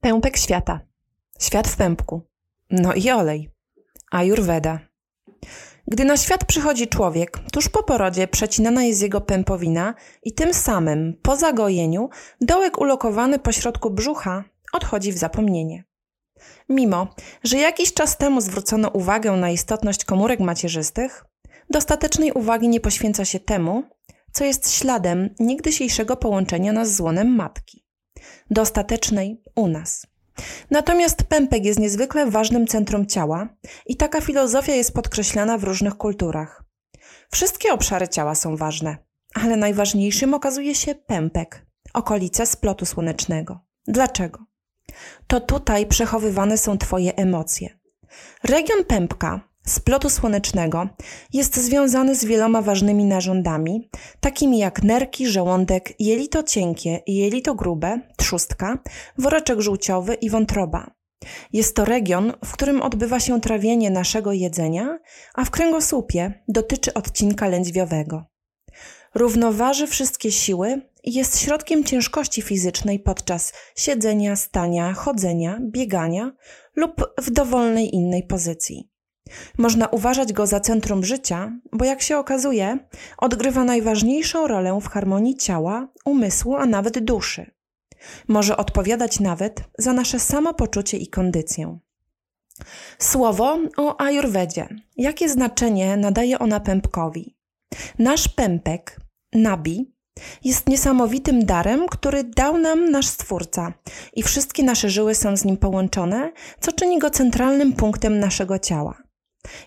Pępek świata. Świat w pępku. No i olej. Ayurveda. Gdy na świat przychodzi człowiek, tuż po porodzie przecinana jest jego pępowina i tym samym, po zagojeniu, dołek ulokowany pośrodku brzucha odchodzi w zapomnienie. Mimo, że jakiś czas temu zwrócono uwagę na istotność komórek macierzystych, dostatecznej uwagi nie poświęca się temu, co jest śladem niegdysiejszego połączenia nas z łonem matki. Dostatecznej u nas. Natomiast pępek jest niezwykle ważnym centrum ciała i taka filozofia jest podkreślana w różnych kulturach. Wszystkie obszary ciała są ważne, ale najważniejszym okazuje się pępek, okolice splotu słonecznego. Dlaczego? To tutaj przechowywane są Twoje emocje. Region pępka splotu słonecznego jest związany z wieloma ważnymi narządami, takimi jak nerki, żołądek, jelito cienkie, jelito grube, trzustka, woreczek żółciowy i wątroba. Jest to region, w którym odbywa się trawienie naszego jedzenia, a w kręgosłupie dotyczy odcinka lędźwiowego. Równoważy wszystkie siły i jest środkiem ciężkości fizycznej podczas siedzenia, stania, chodzenia, biegania lub w dowolnej innej pozycji. Można uważać go za centrum życia, bo jak się okazuje, odgrywa najważniejszą rolę w harmonii ciała, umysłu, a nawet duszy. Może odpowiadać nawet za nasze samopoczucie i kondycję. Słowo o ajurwedzie. Jakie znaczenie nadaje ona pępkowi? Nasz pępek, nabi, jest niesamowitym darem, który dał nam nasz Stwórca i wszystkie nasze żyły są z nim połączone, co czyni go centralnym punktem naszego ciała.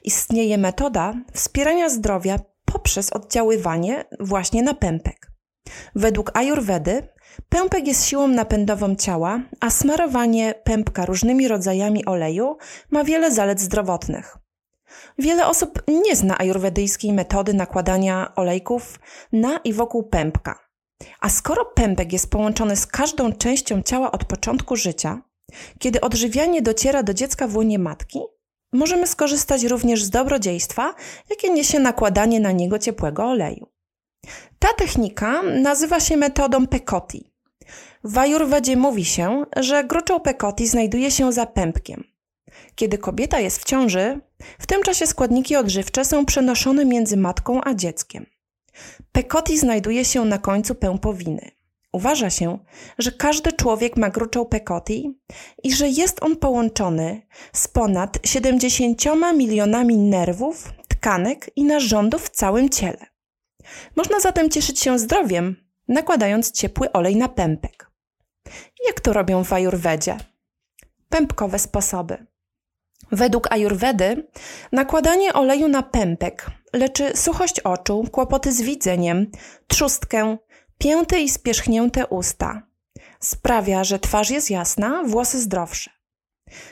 Istnieje metoda wspierania zdrowia poprzez oddziaływanie właśnie na pępek. Według Ayurvedy pępek jest siłą napędową ciała, a smarowanie pępka różnymi rodzajami oleju ma wiele zalet zdrowotnych. Wiele osób nie zna ajurwedyjskiej metody nakładania olejków na i wokół pępka. A skoro pępek jest połączony z każdą częścią ciała od początku życia, kiedy odżywianie dociera do dziecka w łonie matki, możemy skorzystać również z dobrodziejstwa, jakie niesie nakładanie na niego ciepłego oleju. Ta technika nazywa się metodą Pekoti. W Ajurwedzie mówi się, że gruczoł Pekoti znajduje się za pępkiem. Kiedy kobieta jest w ciąży, w tym czasie składniki odżywcze są przenoszone między matką a dzieckiem. Pekoti znajduje się na końcu pępowiny. Uważa się, że każdy człowiek ma gruczoł Pekoti i że jest on połączony z ponad 70 milionami nerwów, tkanek i narządów w całym ciele. Można zatem cieszyć się zdrowiem, nakładając ciepły olej na pępek. Jak to robią w ajurwedzie? Pępkowe sposoby. Według ajurwedy nakładanie oleju na pępek leczy suchość oczu, kłopoty z widzeniem, trzustkę, pięte i spierzchnięte usta. Sprawia, że twarz jest jasna, włosy zdrowsze.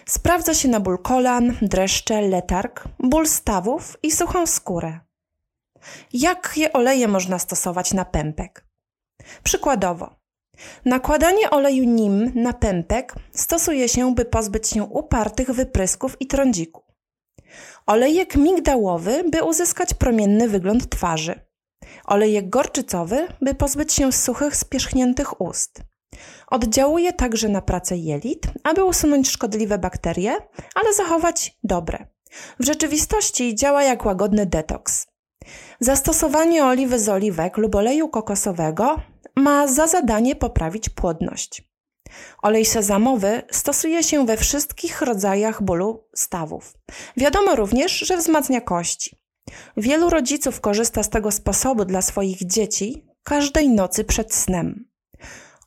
Sprawdza się na ból kolan, dreszcze, letarg, ból stawów i suchą skórę. Jakie oleje można stosować na pępek? Przykładowo, nakładanie oleju nim na pępek stosuje się, by pozbyć się upartych wyprysków i trądziku. Olejek migdałowy, by uzyskać promienny wygląd twarzy olejek gorczycowy, by pozbyć się suchych, spierzchniętych ust. Oddziałuje także na pracę jelit, aby usunąć szkodliwe bakterie, ale zachować dobre. W rzeczywistości działa jak łagodny detoks. Zastosowanie oliwy z oliwek lub oleju kokosowego ma za zadanie poprawić płodność. Olej sezamowy stosuje się we wszystkich rodzajach bólu stawów. Wiadomo również, że wzmacnia kości. Wielu rodziców korzysta z tego sposobu dla swoich dzieci każdej nocy przed snem.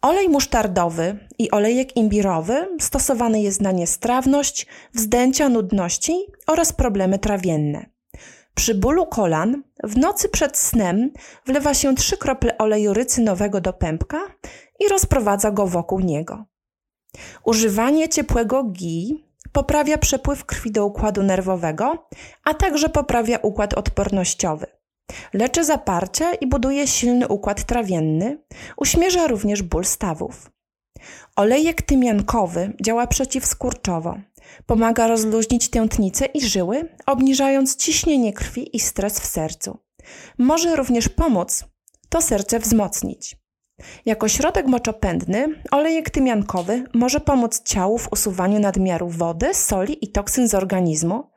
Olej musztardowy i olejek imbirowy stosowany jest na niestrawność, wzdęcia, nudności oraz problemy trawienne. Przy bólu kolan w nocy przed snem wlewa się trzy krople oleju rycynowego do pępka i rozprowadza go wokół niego. Używanie ciepłego gi poprawia przepływ krwi do układu nerwowego, a także poprawia układ odpornościowy. Leczy zaparcie i buduje silny układ trawienny, uśmierza również ból stawów. Olejek tymiankowy działa przeciwskurczowo. Pomaga rozluźnić tętnice i żyły, obniżając ciśnienie krwi i stres w sercu. Może również pomóc to serce wzmocnić. Jako środek moczopędny olejek tymiankowy może pomóc ciału w usuwaniu nadmiaru wody, soli i toksyn z organizmu,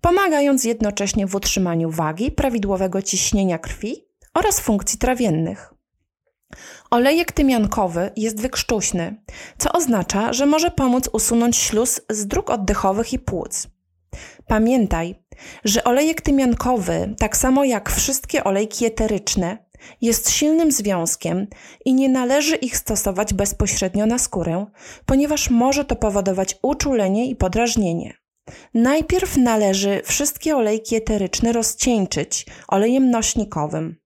pomagając jednocześnie w utrzymaniu wagi, prawidłowego ciśnienia krwi oraz funkcji trawiennych. Olejek tymiankowy jest wykrztuśny, co oznacza, że może pomóc usunąć śluz z dróg oddechowych i płuc. Pamiętaj, że olejek tymiankowy, tak samo jak wszystkie olejki eteryczne, jest silnym związkiem i nie należy ich stosować bezpośrednio na skórę, ponieważ może to powodować uczulenie i podrażnienie. Najpierw należy wszystkie olejki eteryczne rozcieńczyć olejem nośnikowym,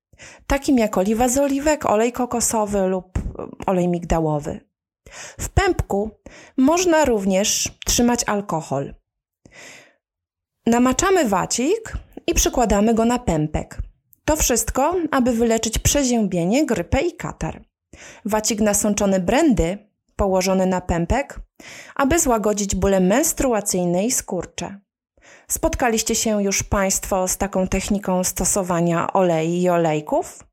takim jak oliwa z oliwek, olej kokosowy lub olej migdałowy. W pępku można również trzymać alkohol. Namaczamy wacik i przykładamy go na pępek. To wszystko, aby wyleczyć przeziębienie, grypę i katar. Wacik nasączony brandy położony na pępek, aby złagodzić bóle menstruacyjne i skurcze. Spotkaliście się już Państwo z taką techniką stosowania olei i olejków?